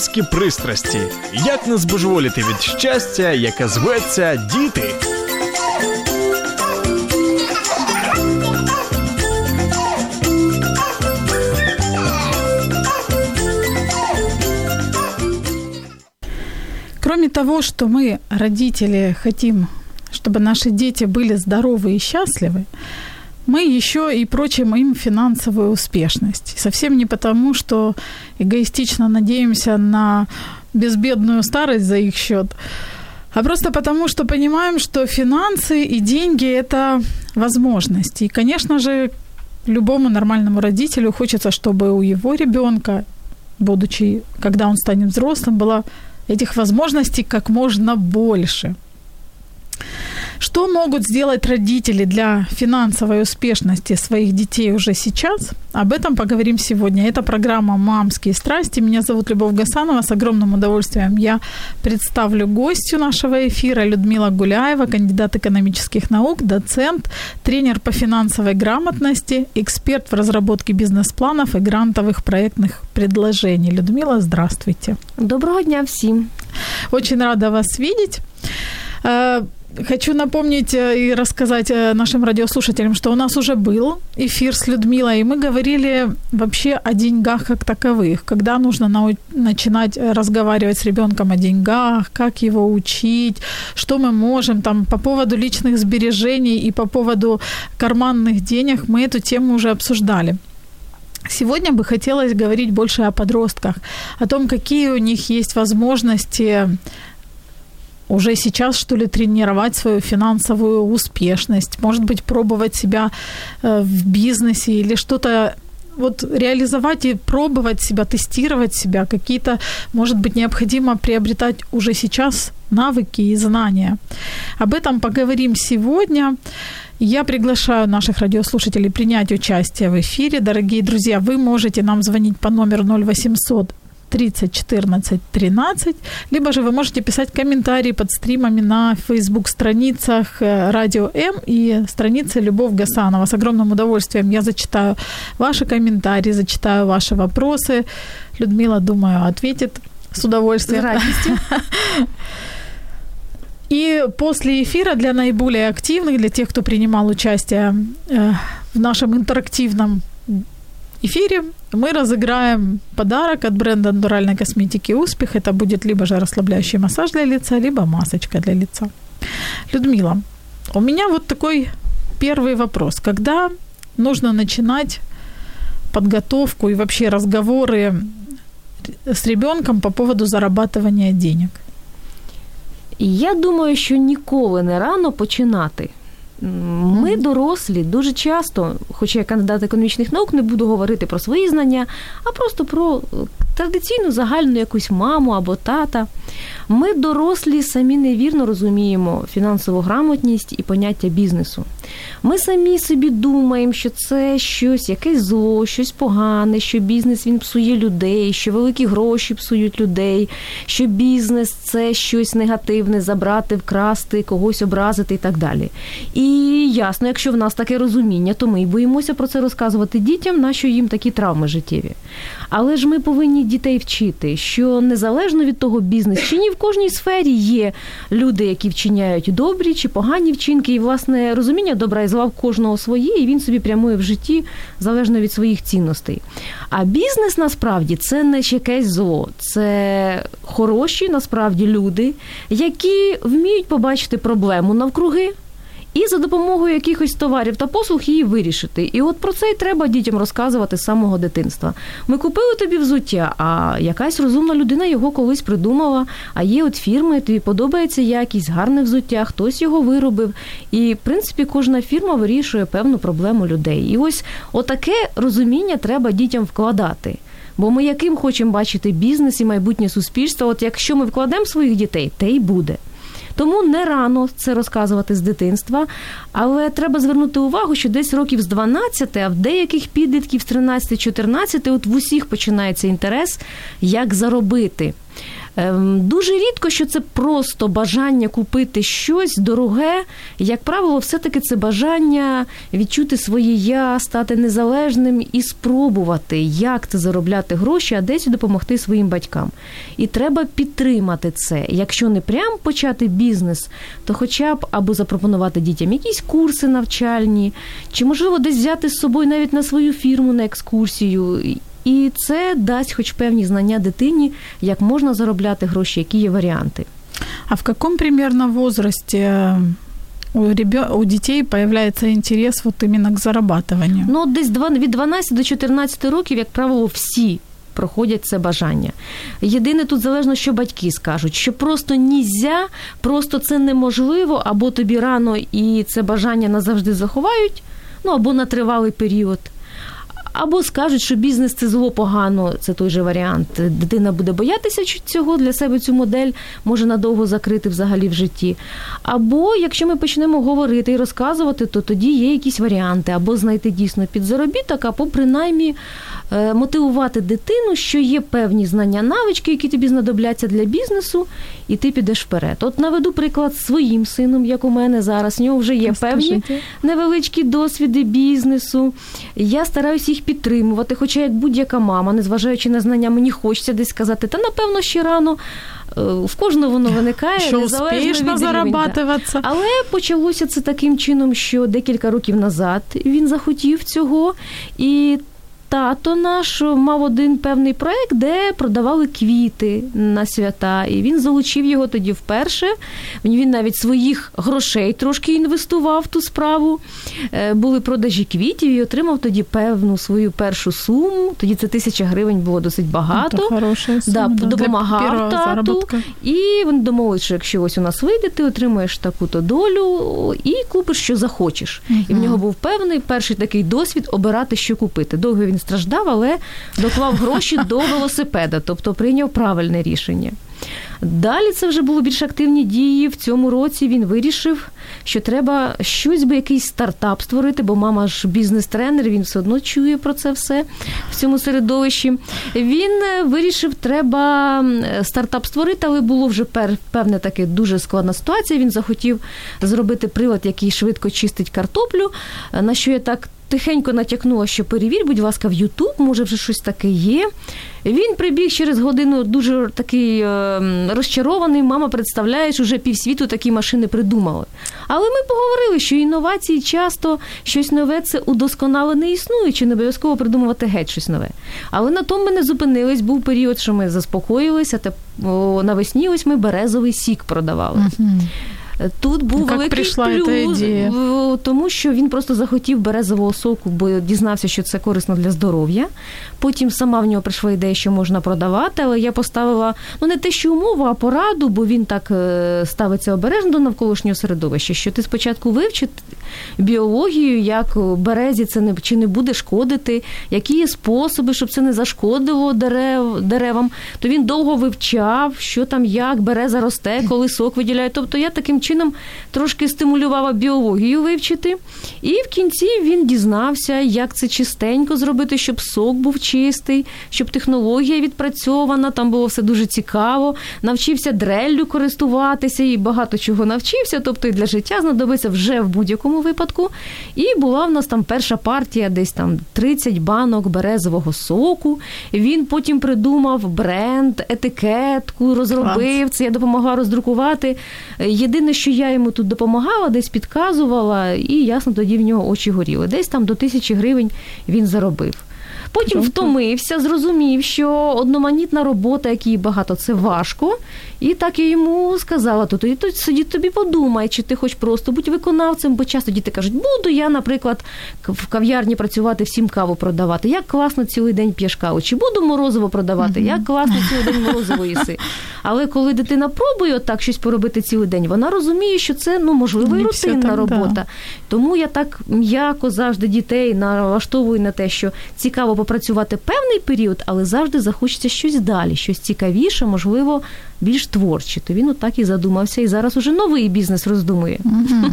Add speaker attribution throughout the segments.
Speaker 1: Мамські пристрасті. Як не збожеволіти від щастя, яке зветься діти.
Speaker 2: Кроме того, что мы, родители, хотим, чтобы наши дети были здоровы и счастливы, мы еще и прочим им финансовую успешность. Совсем не потому, что эгоистично надеемся на безбедную старость за их счет, а просто потому, что понимаем, что финансы и деньги – это возможности. И, конечно же, любому нормальному родителю хочется, чтобы у его ребенка, будучи, когда он станет взрослым, было этих возможностей как можно больше. Что могут сделать родители для финансовой успешности своих детей уже сейчас? Об этом поговорим сегодня. Это программа «Мамские страсти». Меня зовут Любовь Гасанова. С огромным удовольствием я представлю гостю нашего эфира Людмила Гуляева, кандидат экономических наук, доцент, тренер по финансовой грамотности, эксперт в разработке бизнес-планов и грантовых проектных предложений. Людмила, здравствуйте.
Speaker 3: Доброго дня всем.
Speaker 2: Очень рада вас видеть. Э, Хочу напомнить э, и рассказать э, нашим радиослушателям, что у нас уже был эфир с Людмилой, и мы говорили вообще о деньгах как таковых, когда нужно нау- начинать разговаривать с ребенком о деньгах, как его учить, что мы можем там по поводу личных сбережений и по поводу карманных денег, мы эту тему уже обсуждали. Сегодня бы хотелось говорить больше о подростках, о том, какие у них есть возможности уже сейчас, что ли, тренировать свою финансовую успешность, может быть, пробовать себя э, в бизнесе или что-то вот реализовать и пробовать себя, тестировать себя, какие-то, может быть, необходимо приобретать уже сейчас навыки и знания. Об этом поговорим сегодня. Я приглашаю наших радиослушателей принять участие в эфире. Дорогие друзья, вы можете нам звонить по номеру 0800 30 14 13, либо же вы можете писать комментарии под стримами на Facebook-страницах Радио М и странице Любовь Гасанова. С огромным удовольствием я зачитаю ваши комментарии, зачитаю ваши вопросы. Людмила, думаю, ответит с удовольствием.
Speaker 3: С радостью.
Speaker 2: И после эфира для наиболее активных, для тех, кто принимал участие в нашем интерактивном эфире мы разыграем подарок от бренда натуральной косметики «Успех». Это будет либо же расслабляющий массаж для лица, либо масочка для лица. Людмила, у меня вот такой первый вопрос. Когда нужно начинать подготовку и вообще разговоры с ребенком по поводу зарабатывания денег?
Speaker 3: Я думаю, що ніколи не рано починати. Ми дорослі дуже часто, хоча я кандидат економічних наук, не буду говорити про свої знання, а просто про традиційну загальну якусь маму або тата. Ми дорослі самі невірно розуміємо фінансову грамотність і поняття бізнесу. Ми самі собі думаємо, що це щось, якесь зло, щось погане, що бізнес він псує людей, що великі гроші псують людей, що бізнес це щось негативне, забрати, вкрасти, когось образити і так далі. І ясно, якщо в нас таке розуміння, то ми й боїмося про це розказувати дітям, нащо їм такі травми життєві. Але ж ми повинні дітей вчити, що незалежно від того бізнес, чи ні в кожній сфері є люди, які вчиняють добрі чи погані вчинки, і власне розуміння добра і зла в кожного своє, і він собі прямує в житті залежно від своїх цінностей. А бізнес насправді це не якесь зло, це хороші насправді люди, які вміють побачити проблему навкруги і за допомогою якихось товарів та послуг її вирішити. І от про це й треба дітям розказувати з самого дитинства. Ми купили тобі взуття, а якась розумна людина його колись придумала. А є от фірми, тобі подобається якість, гарне взуття, хтось його виробив. І в принципі кожна фірма вирішує певну проблему людей. І ось отаке розуміння треба дітям вкладати. Бо ми яким хочемо бачити бізнес і майбутнє суспільство, от якщо ми вкладемо своїх дітей, те й буде. Тому не рано це розказувати з дитинства, але треба звернути увагу, що десь років з 12, а в деяких підлітків з 13-14, от в усіх починається інтерес, як заробити. Ем, дуже рідко, що це просто бажання купити щось дороге. Як правило, все-таки це бажання відчути своє я, стати незалежним і спробувати, як це заробляти гроші, а десь допомогти своїм батькам. І треба підтримати це. Якщо не прям почати бізнес, то хоча б або запропонувати дітям якісь курси навчальні, чи можливо десь взяти з собою навіть на свою фірму на екскурсію. І це дасть хоч певні знання дитині, як можна заробляти гроші, які є варіанти.
Speaker 2: А в каком примерно возрасте у, ребя... у детей появляется интерес вот именно к зарабатыванию?
Speaker 3: Ну, десь від 12 до 14 років, як правило, всі проходять це бажання. Єдине тут залежно, що батьки скажуть, що просто нізя, просто це неможливо, або тобі рано і це бажання назавжди заховають, ну або на тривалий період. Або скажуть, що бізнес це зло погано, це той же варіант. Дитина буде боятися цього для себе цю модель може надовго закрити взагалі в житті. Або якщо ми почнемо говорити і розказувати, то тоді є якісь варіанти, або знайти дійсно підзаробіток, або принаймні е, мотивувати дитину, що є певні знання, навички, які тобі знадобляться для бізнесу, і ти підеш вперед. От наведу приклад своїм сином, як у мене зараз. У нього вже є певні невеличкі досвіди бізнесу. Я стараюся їх підтримувати. Хоча як будь-яка мама, незважаючи на знання, мені хочеться десь сказати, та напевно ще рано. Е, в кожного воно виникає
Speaker 2: що успішно зарабатуватися.
Speaker 3: Але почалося це таким чином, що декілька років назад він захотів цього, і тато наш мав один певний проект, де продавали квіти на свята, і він залучив його тоді вперше. Він навіть своїх грошей трошки інвестував в ту справу. Е, були продажі квітів і отримав тоді певну свою першу суму. Тоді це тисяча гривень було досить багато.
Speaker 2: Це хороша сума,
Speaker 3: да, допомагав тату. І вони домовилися, що якщо ось у нас вийде, ти отримаєш таку-то долю і купиш, що захочеш. uh І в нього був певний перший такий досвід обирати, що купити. Довго він страждав, але доклав гроші до велосипеда, тобто прийняв правильне рішення. Далі це вже були більш активні дії. В цьому році він вирішив, що треба щось би якийсь стартап створити, бо мама ж бізнес-тренер, він все одно чує про це все в цьому середовищі. Він е, вирішив, треба стартап створити, але було вже певне таке дуже складна ситуація. Він захотів зробити прилад, який швидко чистить картоплю. На що я так тихенько натякнула, що перевір, будь ласка, в Ютуб, може, вже щось таке є. Він прибіг через годину дуже такий е, розчарований. Мама, представляєш, уже півсвіту такі машини придумали. Але ми поговорили, що інновації часто щось нове це удосконалене існує, чи не обов'язково придумувати геть щось нове. Але на тому ми не зупинились. Був період, що ми заспокоїлися, та навесні ось ми березовий сік продавали. Uh-huh. Тут був
Speaker 2: Як
Speaker 3: великий плюс, тому що він просто захотів березового соку, бо дізнався, що це корисно для здоров'я. Потім сама в нього прийшла ідея, що можна продавати, але я поставила ну не те, що умову, а пораду, бо він так е, ставиться обережно до навколишнього середовища, що ти спочатку вивчи біологію, як березі це не чи не буде шкодити, які є способи, щоб це не зашкодило дерев, деревам. То він довго вивчав, що там, як береза росте, коли сок виділяє. Тобто я таким чином трошки стимулювала біологію вивчити. І в кінці він дізнався, як це чистенько зробити, щоб сок був чистий, щоб технологія відпрацьована, там було все дуже цікаво. Навчився дреллю користуватися і багато чого навчився. Тобто і для життя знадобиться вже в будь-якому випадку. І була в нас там перша партія, десь там 30 банок березового соку. Він потім придумав бренд, етикетку, розробив це. Я допомагала роздрукувати. Єдине, що я йому тут допомагала, десь підказувала, і ясно, тоді в нього очі горіли. Десь там до тисячі гривень він заробив. Потім втомився, зрозумів, що одноманітна робота, якій багато, це важко. І так я йому сказала: то тоді сидіть тобі подумай, чи ти хоч просто будь виконавцем, бо часто діти кажуть, буду я, наприклад, в кав'ярні працювати, всім каву продавати. Як класно цілий день п'єш каву, чи буду морозиво продавати, як класно цілий день морозиво їси. Але коли дитина пробує отак щось поробити цілий день, вона розуміє, що це ну можливо і рутинна так, робота. Да. Тому я так м'яко завжди дітей налаштовую на те, що цікаво попрацювати певний період, але завжди захочеться щось далі, щось цікавіше, можливо, більш творче. То він отак і задумався, і зараз уже новий бізнес роздумує.
Speaker 2: Угу.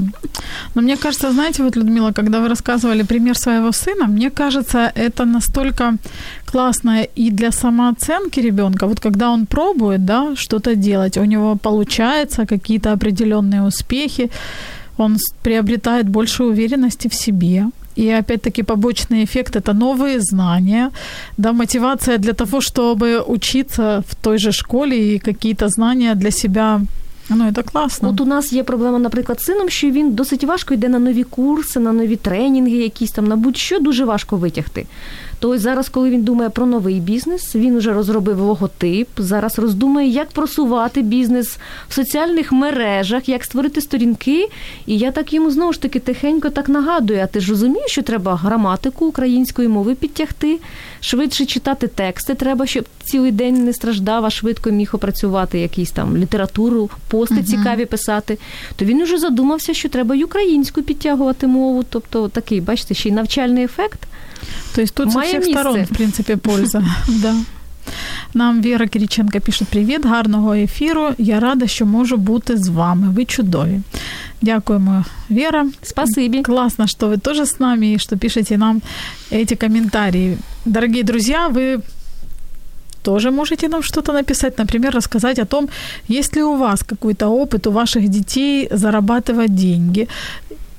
Speaker 2: Но мне кажется, знаете, вот, Людмила, когда вы рассказывали пример своего сына, мне кажется, это настолько классно и для самооценки ребенка. Вот когда он пробует, да, что-то делать, у него получается какие-то определенные успехи, он приобретает больше уверенности в себе. И опять-таки побочный эффект это новые знания, да, мотивация для того, чтобы учиться в той же школе и какие-то знания для себя Ну, це класно.
Speaker 3: От у нас є проблема, наприклад, з сином, що він досить важко йде на нові курси, на нові тренінги, якісь там на будь-що дуже важко витягти. То ось зараз, коли він думає про новий бізнес, він вже розробив логотип, зараз роздумує, як просувати бізнес в соціальних мережах, як створити сторінки. І я так йому знову ж таки тихенько так нагадую, а ти ж розумієш, що треба граматику української мови підтягти, швидше читати тексти. Треба, щоб цілий день не страждав, а швидко міг опрацювати якісь там літературу, пости uh цікаві писати. То він уже задумався, що треба й українську підтягувати мову. Тобто такий, бачите, ще й навчальний ефект.
Speaker 2: То есть тут Має со всех сторон, в принципе, польза. да. Нам Віра Кириченко пише: Привіт, гарного ефіру. Я рада, що можу бути з вами. Ви чудові. Дякуємо, Вера.
Speaker 3: Спасибо.
Speaker 2: Классно, что вы тоже с нами и что пишете нам эти комментарии. Дорогие друзья, вы тоже можете нам что-то написать, например, рассказать о том, есть ли у вас какой-то опыт у ваших детей зарабатывать деньги,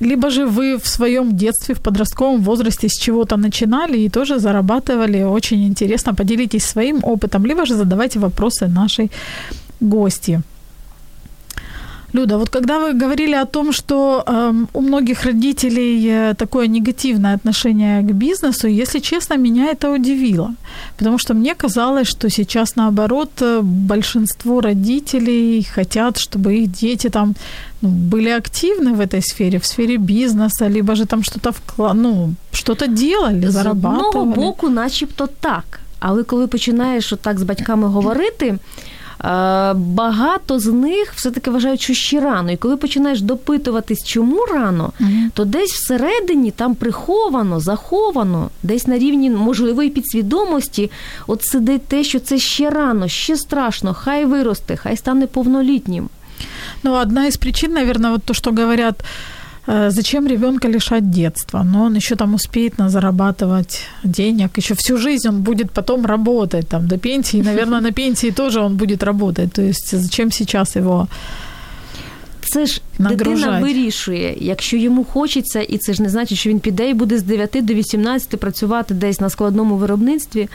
Speaker 2: либо же вы в своем детстве, в подростковом возрасте с чего-то начинали и тоже зарабатывали. Очень интересно, поделитесь своим опытом, либо же задавайте вопросы нашей гости. Люда, вот когда вы говорили о том, что э, у многих родителей э, такое негативное отношение к бизнесу, если честно, меня это удивило. Потому что мне казалось, что сейчас наоборот э, большинство родителей хотят, чтобы их дети там ну, были активны в этой сфере, в сфере бизнеса, либо же там что-то вкла... ну, что-то делали, зарабатывали. З одного
Speaker 3: боку, начебто так. Але коли починаєш отак з батьками говорити, багато з них все-таки вважають, що ще рано. І коли починаєш допитуватись, чому рано, mm-hmm. то десь всередині там приховано, заховано, десь на рівні можливої підсвідомості, от сидить те, що це ще рано, ще страшно, хай виросте, хай стане повнолітнім.
Speaker 2: Ну, одна из причин, наверное, вот то, что говорят, Э, зачем ребенка лишать детства? Но он еще там успеет на зарабатывать денег, еще всю жизнь он будет потом работать там до пенсии, наверное, на пенсии тоже он будет работать. То есть зачем сейчас его
Speaker 3: це ж нагружать. дитина вирішує, якщо йому хочеться, і це ж не значить, що він піде і буде з 9 до 18 працювати десь на складному виробництві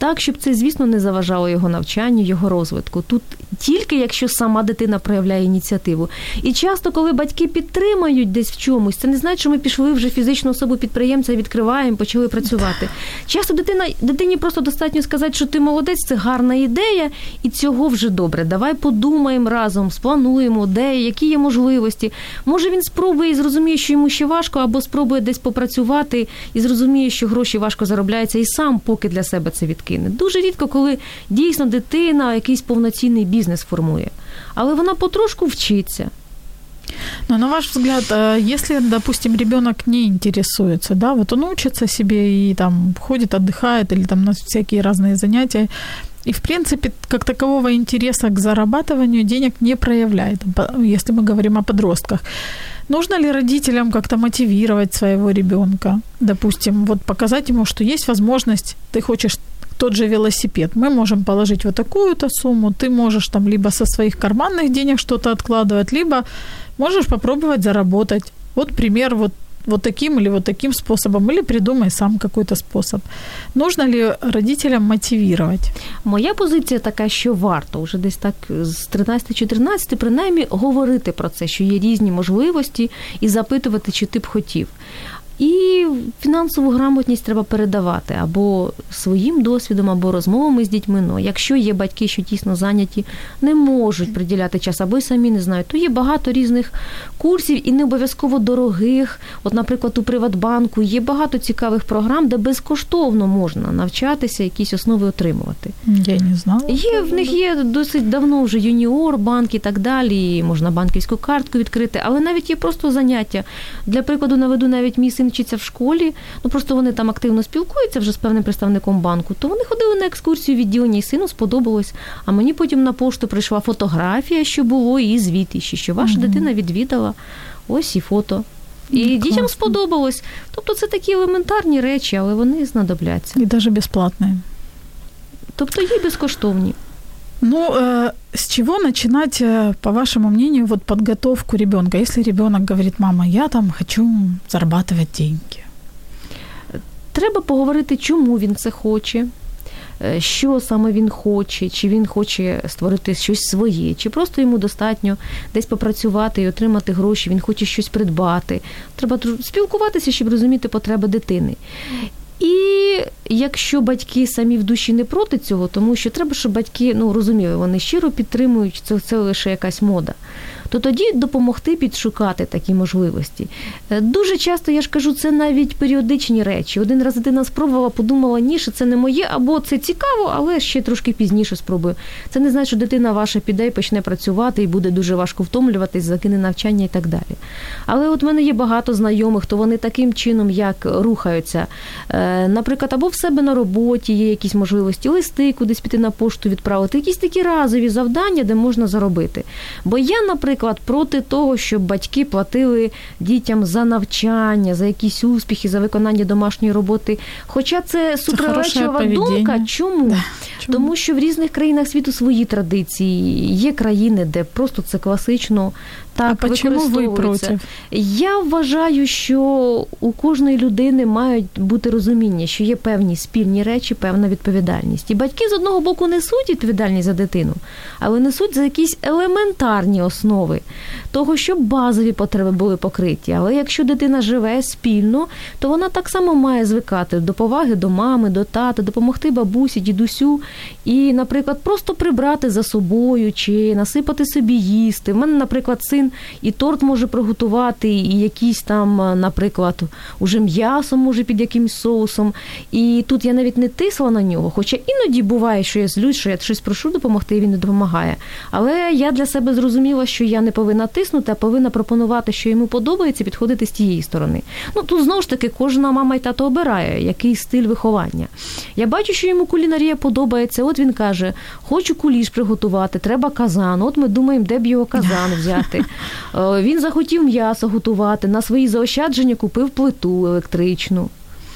Speaker 3: так, щоб це, звісно, не заважало його навчанню, його розвитку. Тут тільки якщо сама дитина проявляє ініціативу. І часто, коли батьки підтримають десь в чомусь, це не значить, що ми пішли вже фізичну особу підприємця, відкриваємо, почали працювати. Часто дитина дитині просто достатньо сказати, що ти молодець, це гарна ідея, і цього вже добре. Давай подумаємо разом, сплануємо, де, які є можливості. Може він спробує і зрозуміє, що йому ще важко, або спробує десь попрацювати і зрозуміє, що гроші важко заробляються, і сам поки для себе це відкриє кине. Дуже рідко, коли дійсно дитина якийсь повноцінний бізнес формує. Але вона потрошку вчиться.
Speaker 2: Но на ваш взгляд, если, допустим, ребенок не интересуется, да, вот он учится себе и там ходит, отдыхает или там на всякие разные занятия, и, в принципе, как такового интереса к зарабатыванию денег не проявляет, если мы говорим о подростках. Нужно ли родителям как-то мотивировать своего ребенка? Допустим, вот показать ему, что есть возможность, ты хочешь тот же велосипед. Мы можем положить вот такую-то сумму, ты можешь там либо со своих карманных денег что-то откладывать, либо можешь попробовать заработать. Вот пример вот вот таким или вот таким способом, или придумай сам какой-то способ. Нужно ли родителям мотивувати?
Speaker 3: Моя позиція така, що варто вже десь так з 13-14, принаймні говорити про це, що є різні можливості, і запитувати, чи ти б хотів. І фінансову грамотність треба передавати або своїм досвідом, або розмовами з дітьми. Ну, якщо є батьки, що тісно зайняті, не можуть приділяти час, або й самі не знають, то є багато різних курсів і не обов'язково дорогих. От, наприклад, у Приватбанку є багато цікавих програм, де безкоштовно можна навчатися, якісь основи отримувати.
Speaker 2: Я не знала.
Speaker 3: Є в них є досить давно вже юніор, банк і так далі. Можна банківську картку відкрити, але навіть є просто заняття. Для прикладу наведу навіть мій син вчиться в школі, ну просто вони там активно спілкуються вже з певним представником банку, то вони ходили на екскурсію відділення, і сину сподобалось. А мені потім на пошту прийшла фотографія, що було, і звіт ще, що ваша
Speaker 2: Мгм.
Speaker 3: дитина відвідала. Ось і фото. І
Speaker 2: Ну,
Speaker 3: дітям сподобалось. Тобто це такі елементарні речі, але вони знадобляться.
Speaker 2: И даже бесплатные.
Speaker 3: Тобто є безкоштовні.
Speaker 2: Ну, э, с чего начинать, э, по вашему мнению, вот подготовку ребенка? Если ребенок говорит, мама, я там хочу зарабатывать деньги.
Speaker 3: Треба поговорити, чому він це хоче, е, що саме він хоче, чи він хоче створити щось своє, чи просто йому достатньо десь попрацювати і отримати гроші, він хоче щось придбати. Треба тр- спілкуватися, щоб розуміти потреби дитини. І якщо батьки самі в душі не проти цього, тому що треба, щоб батьки ну розуміли, вони щиро підтримують це, це лише якась мода. То тоді допомогти підшукати такі можливості. Е, Дуже часто я ж кажу, це навіть періодичні речі. Один раз дитина спробувала, подумала, ні, що це не моє, або це цікаво, але ще трошки пізніше спробую. Це не значить, що дитина ваша піде і почне працювати і буде дуже важко втомлюватись, закине навчання і так далі. Але от в мене є багато знайомих, то вони таким чином як рухаються. Е, Наприклад, або в себе на роботі є якісь можливості, листи кудись піти на пошту відправити, якісь такі разові завдання, де можна заробити. Бо я, наприклад, проти того, щоб батьки платили дітям за навчання, за якісь успіхи, за виконання домашньої роботи. Хоча це суперечлива думка. Чому?
Speaker 2: Да. Чому?
Speaker 3: Тому що в різних країнах світу свої традиції. Є країни, де просто це класично так
Speaker 2: а вы
Speaker 3: використовується.
Speaker 2: против?
Speaker 3: Я вважаю, що у кожної людини мають бути розуміння, що є певні спільні речі, певна відповідальність. І батьки з одного боку несуть відповідальність за дитину, але несуть за якісь елементарні основи того, щоб базові потреби були покриті. Але якщо дитина живе спільно, то вона так само має звикати до поваги до мами, до тата, допомогти бабусі, дідусю і, наприклад, просто прибрати за собою чи насипати собі їсти. У мене, наприклад, син і торт може приготувати, і якісь там, е, наприклад, уже м'ясо може під якимсь соусом. І тут я навіть не тисла на нього, хоча іноді буває, що я злюсь, що я щось прошу допомогти, і він не допомагає. Але я для себе зрозуміла, що я не повинна тиснути, а повинна пропонувати, що йому подобається, підходити з тієї сторони. Ну тут знову ж таки кожна мама і тато обирає, який стиль виховання. Я бачу, що йому кулінарія подобається. От він каже: хочу куліш приготувати, треба казан. От ми думаємо, де б його казан взяти. Е, Він захотів м'ясо готувати, на свої заощадження купив плиту електричну.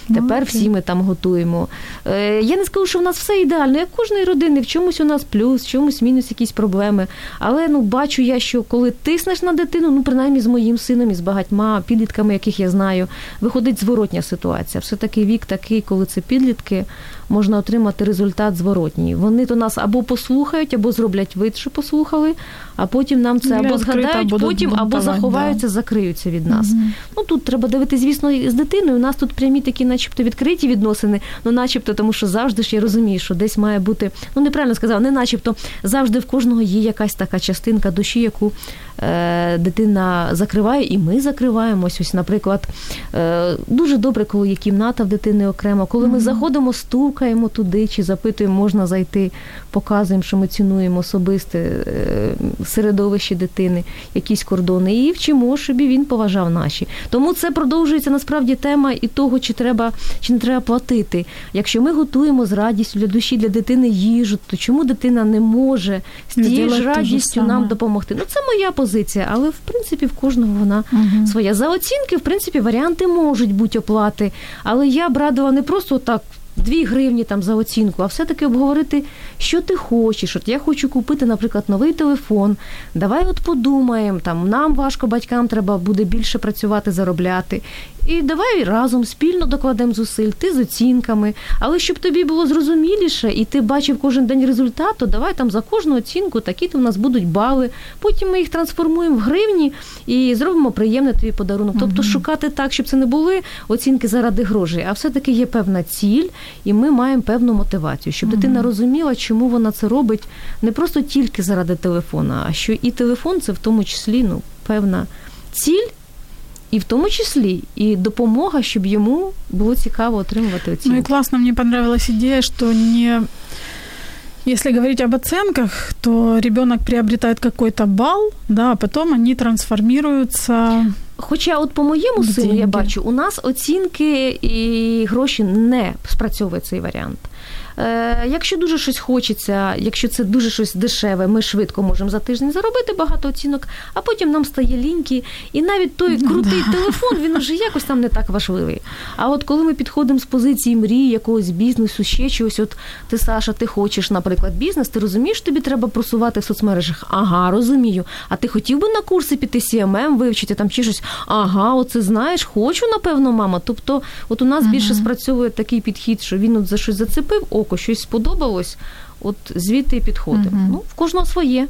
Speaker 3: Тепер
Speaker 2: Молодець.
Speaker 3: всі ми там готуємо. Е, Я не скажу, що в нас все ідеально, як кожної родини, в чомусь у нас плюс, в чомусь мінус якісь проблеми. Але ну бачу я, що коли тиснеш на дитину, ну принаймні з моїм сином і з багатьма підлітками, яких я знаю, виходить зворотня ситуація. Все таки вік такий, коли це підлітки, можна отримати результат зворотній. Вони то нас або послухають, або зроблять вид, що послухали, а потім нам це або згадають,
Speaker 2: будуть
Speaker 3: потім або заховаються, закриються від нас.
Speaker 2: Мгм.
Speaker 3: Ну тут треба дивитися, звісно, з дитиною. У нас тут прямі такі, начебто, відкриті відносини. Ну, начебто, тому що завжди ж я розумію, що десь має бути. Ну, неправильно сказала, не начебто, завжди в кожного є якась така частинка душі, яку дитина закриває, і ми закриваємось. Ось, наприклад, е, дуже добре, коли є кімната в дитини окремо, коли ми заходимо, стукаємо туди чи запитуємо, можна зайти, показуємо, що ми цінуємо особисте е, середовище дитини, якісь кордони, і вчимо, щоб він поважав наші. Тому це продовжується насправді тема і того, чи треба чи не треба платити. Якщо ми готуємо з радістю для душі для дитини їжу, то чому дитина не може з тією ж радістю нам допомогти? Ну це моя позиція, але в принципі в кожного вона
Speaker 2: Мгм.
Speaker 3: своя. За оцінки, в принципі, варіанти можуть бути оплати, але я б радила не просто так. Дві гривні там за оцінку, а все-таки обговорити, що ти хочеш. От я хочу купити, наприклад, новий телефон. Давай от подумаємо, там нам важко батькам треба буде більше працювати, заробляти. І давай разом спільно докладемо зусиль, ти з оцінками. Але щоб тобі було зрозуміліше, і ти бачив кожен день результат, то давай там за кожну оцінку такі-то в нас будуть бали. Потім ми їх трансформуємо в гривні і зробимо приємний тобі подарунок. Тобто
Speaker 2: Мгм.
Speaker 3: шукати так, щоб це не були оцінки заради грошей, а все-таки є певна ціль, і ми маємо певну мотивацію, щоб
Speaker 2: Мгм.
Speaker 3: дитина розуміла, чому вона це робить не просто тільки заради телефона, а що і телефон це в тому числі ну, певна ціль. І в тому числі і допомога, щоб йому було цікаво отримувати
Speaker 2: Ну и
Speaker 3: оцінки.
Speaker 2: классно, мне понравилась идея, что не... Если говорить об оценках, то ребенок приобретает какой-то балл, да, а потом они трансформируются
Speaker 3: Хоча, от по моєму сину, я бачу, у нас оцінки і гроші не спрацьовує цей варіант. Е, якщо дуже щось хочеться, якщо це дуже щось дешеве, ми швидко можемо за тиждень заробити багато оцінок, а потім нам стає ліньки, і навіть той
Speaker 2: Ну,
Speaker 3: крутий
Speaker 2: да.
Speaker 3: телефон він вже якось там не так важливий. А от коли ми підходимо з позиції мрії, якогось бізнесу, ще чогось, от ти, Саша, ти хочеш, наприклад, бізнес, ти розумієш, тобі треба просувати в соцмережах. Ага, розумію. А ти хотів би на курси піти CMM вивчити там чи щось? Ага, оце знаєш, хочу, напевно, мама. Тобто, от у нас більше спрацьовує такий підхід, що він от за щось зацепив, око, щось сподобалось, от звідти і підходимо.
Speaker 2: Мгм.
Speaker 3: Ну, в кожного своє.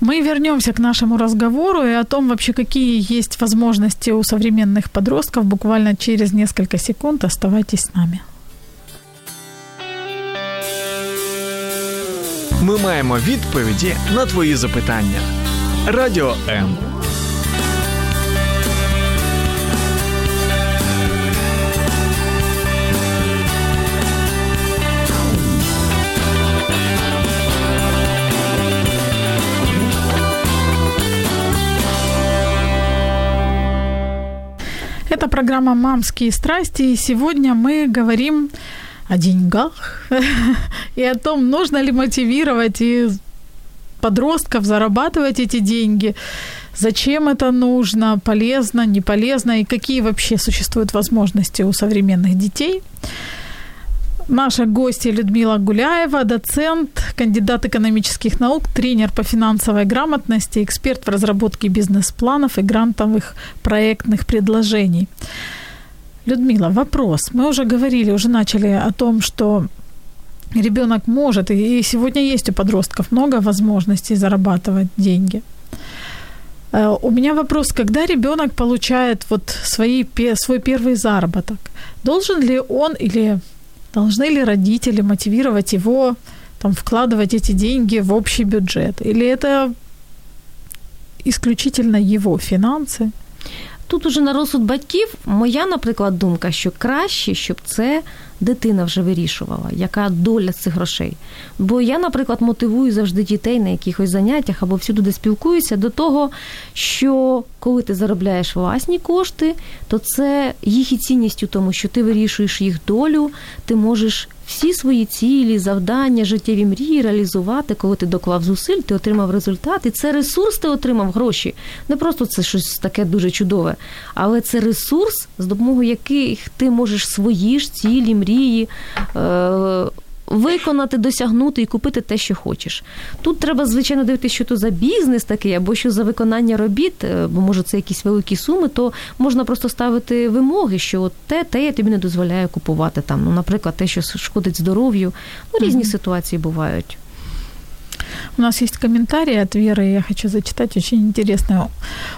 Speaker 2: Мы вернемся к нашему разговору и о том вообще, какие есть возможности у современных подростков буквально через несколько секунд. Оставайтесь с нами.
Speaker 1: Ми маємо відповіді на твої запитання. Радіо М.
Speaker 2: Это программа «Мамские страсти», и сегодня мы говорим о деньгах и о том, нужно ли мотивировать и подростков зарабатывать эти деньги, зачем это нужно, полезно, не полезно, и какие вообще существуют возможности у современных детей. Наша гостья Людмила Гуляева, доцент, кандидат экономических наук, тренер по финансовой грамотности, эксперт в разработке бизнес-планов и грантовых проектных предложений. Людмила, вопрос. Мы уже говорили, уже начали о том, что ребенок может, и сегодня есть у подростков много возможностей зарабатывать деньги. Э, У меня вопрос, когда ребенок получает вот свои, свой первый заработок, должен ли он или должны ли родители мотивировать его там, вкладывать эти деньги в общий бюджет? Или это исключительно его финансы?
Speaker 3: Тут уже на розсуд батьків моя, наприклад, думка, що краще, щоб це дитина вже вирішувала, яка доля цих грошей. Бо я, наприклад, мотивую завжди дітей на якихось заняттях або всюди, де спілкуюся, до того, що коли ти заробляєш власні кошти, то це їх і цінність у тому, що ти вирішуєш їх долю, ти можеш всі свої цілі, завдання, життєві мрії реалізувати, коли ти доклав зусиль, ти отримав результат, і це ресурс, ти отримав гроші. Не просто це щось таке дуже чудове, але це ресурс, з допомогою яких ти можеш свої ж цілі, мрії. Е- Виконати, досягнути і купити те, що хочеш. Тут треба, звичайно, дивитися, що то за бізнес такий, або що за виконання робіт, е, бо може це якісь великі суми, то можна просто ставити вимоги, що от те, те я тобі не дозволяю купувати там. Ну, наприклад, те, що шкодить здоров'ю. Ну, різні ситуації бувають.
Speaker 2: У нас есть комментарий от Веры, я хочу зачитати, очень интересно.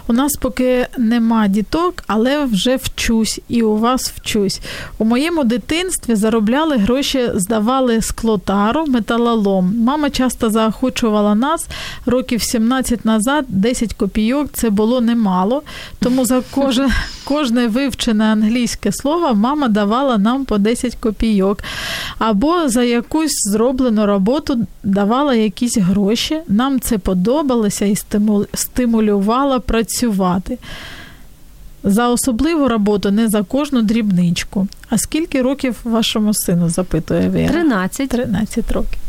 Speaker 2: У нас поки нема діток, але вже вчусь, і у вас вчусь. У моєму дитинстві заробляли гроші, здавали склотару, металолом. Мама часто заохочувала нас років 17 назад, 10 копійок це було немало. Тому за кожне, кожне вивчене англійське слово мама давала нам по 10 копійок. Або за якусь зроблену роботу давала якісь гроші. Нам це подобалося і стиму- стимулювало працювати. За особливу роботу, не за кожну дрібничку. А скільки років вашому сину? запитує Вера.
Speaker 3: 13.
Speaker 2: 13 років.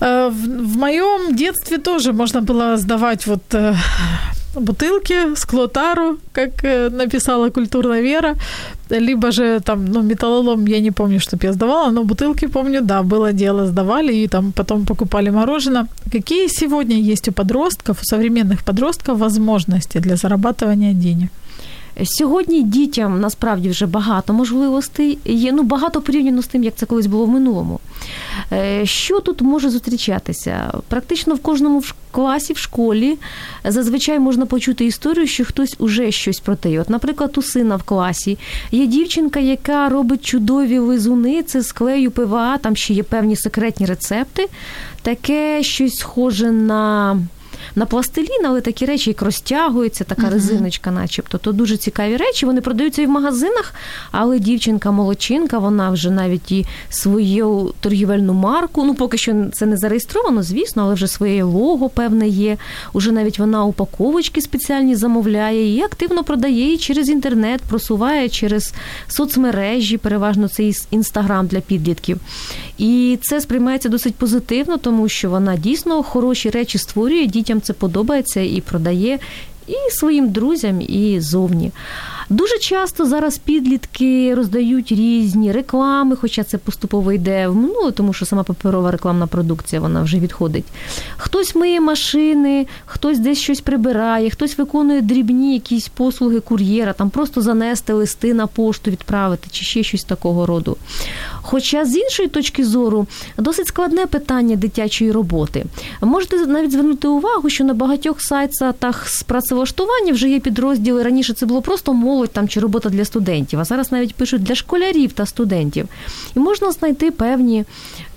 Speaker 2: Э, В, в моем детстве тоже можно было сдавать вот э, бутылки, склотару, как э, написала культурная Вера, либо же там, ну, металлолом, я не помню, чтоб я сдавала, но бутылки, помню, да, было дело, сдавали и там потом покупали мороженое. Какие сегодня есть у подростков, у современных подростков возможности для зарабатывания денег?
Speaker 3: Сьогодні дітям насправді вже багато можливостей є. Ну багато порівняно з тим, як це колись було в минулому. Е, Що тут може зустрічатися? Практично в кожному класі, в школі зазвичай можна почути історію, що хтось уже щось продає. От, наприклад, у сина в класі є дівчинка, яка робить чудові лизуни, це з клею ПВА, там ще є певні секретні рецепти. Таке щось схоже на на пластилін, але такі речі, як розтягується, така uh-huh. резиночка, начебто. То дуже цікаві речі. Вони продаються і в магазинах, але дівчинка-молодчинка, вона вже навіть і свою торгівельну марку. Ну, поки що це не зареєстровано, звісно, але вже своє лого, певне, є. Уже навіть вона упаковочки спеціальні замовляє і активно продає її через інтернет, просуває через соцмережі, переважно це інстаграм для підлітків. І це сприймається досить позитивно, тому що вона дійсно хороші речі створює, дітям це подобається і продає і своїм друзям, і зовні. Дуже часто зараз підлітки роздають різні реклами, хоча це поступово йде в минуле, тому що сама паперова рекламна продукція вона вже відходить. Хтось миє машини, хтось десь щось прибирає, хтось виконує дрібні якісь послуги кур'єра, там просто занести листи на пошту, відправити чи ще щось такого роду. Хоча з іншої точки зору досить складне питання дитячої роботи. Можете навіть звернути увагу, що на багатьох сайтах з працевлаштування вже є підрозділи. Раніше це було просто молодь там чи робота для студентів, а зараз навіть пишуть для школярів та студентів. І можна знайти певні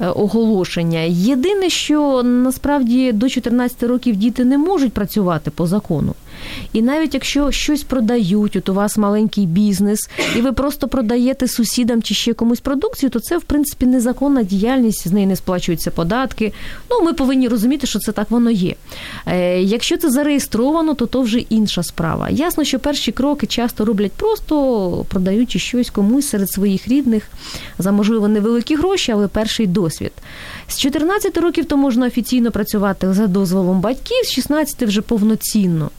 Speaker 3: е, оголошення. Єдине, що насправді до 14 років діти не можуть працювати по закону. І навіть якщо щось продають, от у вас маленький бізнес, і ви просто продаєте сусідам чи ще комусь продукцію, то це в принципі незаконна діяльність, з неї не сплачуються податки. Ну, ми повинні розуміти, що це так воно є. Е, Якщо це зареєстровано, то то вже інша справа. Ясно, що перші кроки часто роблять просто продаючи щось комусь серед своїх рідних за можливо невеликі гроші, але перший досвід. З 14 років то можна офіційно працювати за дозволом батьків, з 16 вже повноцінно.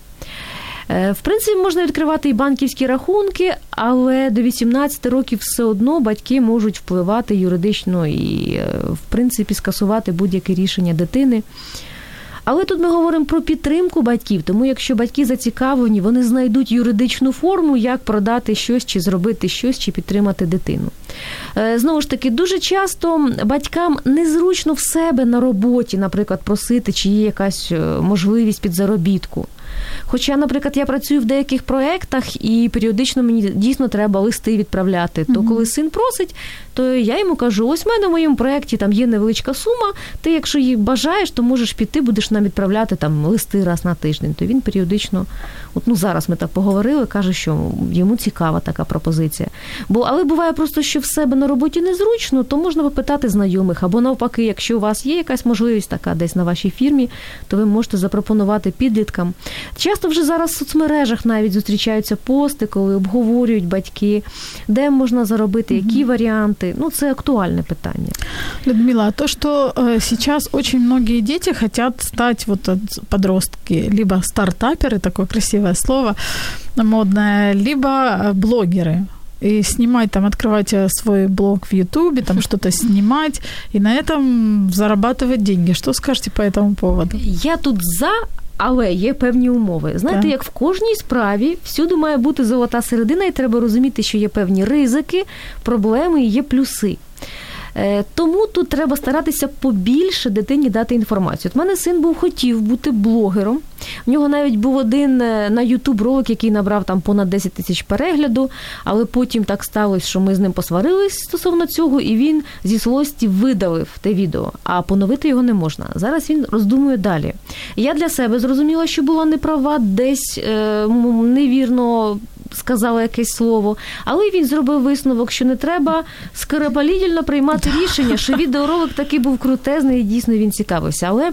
Speaker 3: Е, в принципі, можна відкривати і банківські рахунки, але до 18 років все одно батьки можуть впливати юридично і, е, в принципі, скасувати будь-яке рішення дитини. Але тут ми говоримо про підтримку батьків, тому якщо батьки зацікавлені, вони знайдуть юридичну форму, як продати щось, чи зробити щось, чи підтримати дитину. Е, знову ж таки, дуже часто батькам незручно в себе на роботі, наприклад, просити, чи є якась можливість під заробітку. Хоча, наприклад, я працюю в деяких проєктах і періодично мені дійсно треба листи відправляти. То коли син просить, то я йому кажу: ось в мене в моєму проєкті там є невеличка сума. Ти, якщо її бажаєш, то можеш піти, будеш нам відправляти там листи раз на тиждень. То він періодично, от ну зараз ми так поговорили, каже, що йому цікава така пропозиція. Бо але буває просто, що в себе на роботі незручно, то можна попитати знайомих або навпаки, якщо у вас є якась можливість така десь на вашій фірмі, то ви можете запропонувати підліткам. Часто вже зараз в соцмережах навіть зустрічаються пости, коли обговорюють батьки, де можна заробити, які варіанти. Ну, це актуальне питання.
Speaker 2: Людмила, то, что э, сейчас очень многие дети хотят стать вот подростки, либо стартаперы, такое красивое слово, модное, либо э, блогеры и снимать там, открывать э, свой блог в Ютубе, там что-то снимать и на этом зарабатывать деньги. Что скажете по этому поводу?
Speaker 3: Я тут за, але є певні умови. Знаєте, так. як в кожній справі всюди має бути золота середина, і треба розуміти, що є певні ризики, проблеми і є плюси. Е, тому тут треба старатися побільше дитині дати інформацію. От мене син був хотів бути блогером. В нього навіть був один е, на Ютуб ролик, який набрав там понад 10 тисяч перегляду, але потім так сталося, що ми з ним посварились стосовно цього, і він зі злості видалив те відео, а поновити його не можна. Зараз він роздумує далі. Я для себе зрозуміла, що була неправа, десь е, невірно сказала якесь слово, але він зробив висновок, що не треба скоропалідільно приймати рішення, що відеоролик такий був крутезний і дійсно він цікавився. Але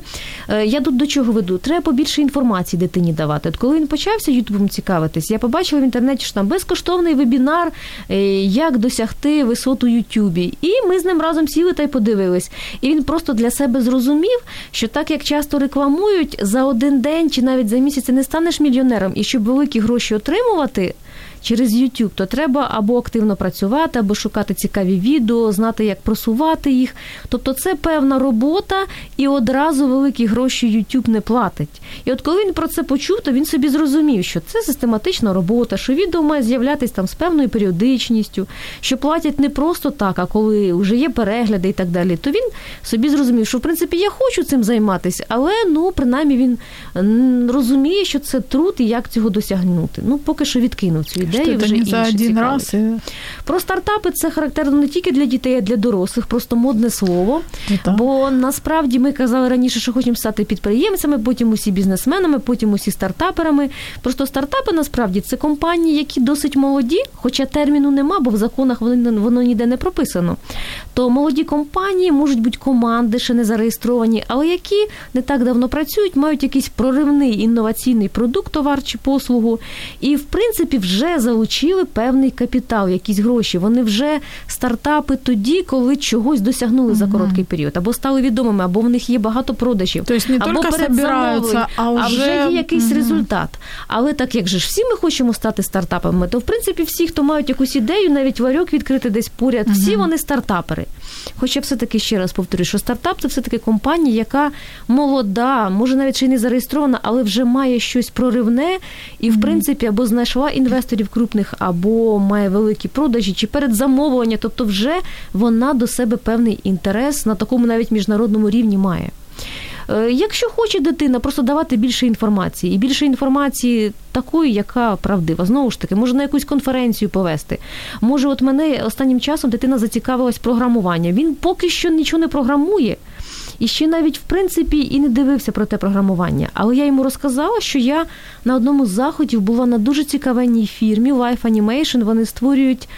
Speaker 3: е, я тут до чого веду? Треба побільше інформації дитині давати. От коли він почався Ютубом цікавитись, я побачила в інтернеті, що там безкоштовний вебінар, е, як досягти висоту Ютубі. І ми з ним разом сіли та й подивились. І він просто для себе зрозумів, що так як часто рекламують за один день чи навіть за місяць не станеш мільйонером, і щоб великі гроші отримувати через YouTube, то треба або активно працювати, або шукати цікаві відео, знати, як просувати їх. Тобто це певна робота, і одразу великі гроші YouTube не платить. І от коли він про це почув, то він собі зрозумів, що це систематична робота, що відео має з'являтися там з певною періодичністю, що платять не просто так, а коли вже є перегляди і так далі. То він собі зрозумів, що в принципі я хочу цим займатися, але ну принаймні він розуміє, що це труд і як цього досягнути. Ну поки що відкинув цю. Ідеї вже
Speaker 2: не за один раз. і-
Speaker 3: Про стартапи це характерно не тільки для дітей, а для дорослих, просто модне слово.
Speaker 2: і так.
Speaker 3: Бо насправді ми казали раніше, що хочемо стати підприємцями, потім усі бізнесменами, потім усі стартаперами. Просто стартапи насправді це компанії, які досить молоді, хоча терміну нема, бо в законах воно, воно ніде не прописано. То молоді компанії можуть бути команди, ще не зареєстровані, але які не так давно працюють, мають якийсь проривний інноваційний продукт, товар чи послугу, і в принципі вже залучили певний капітал, якісь гроші. Вони вже стартапи тоді, коли чогось досягнули за короткий період, або стали відомими, або в них є багато продажів.
Speaker 2: То есть не
Speaker 3: або передзамовлень,
Speaker 2: а
Speaker 3: а вже є якийсь результат. Але так як же ж всі ми хочемо стати стартапами, то в принципі всі, хто мають якусь ідею, навіть варьок відкрити десь поряд, всі вони стартапери. Хоча все-таки ще раз повторюю, що стартап це все-таки компанія, яка молода, може навіть ще й не зареєстрована, але вже має щось проривне і, в принципі, або знайшла інвесторів крупних, або має великі продажі, чи передзамовлення. Тобто, вже вона до себе певний інтерес на такому навіть міжнародному рівні має. Е, Якщо хоче дитина, просто давати більше інформації, і більше інформації такої, яка правдива. Знову ж таки, може на якусь конференцію повести. Може, от мене останнім часом дитина зацікавилась програмування. Він поки що нічого не програмує. І ще навіть в принципі і не дивився про те програмування. Але я йому розказала, що я на одному з заходів була на дуже цікавенній фірмі Life Animation. Вони створюють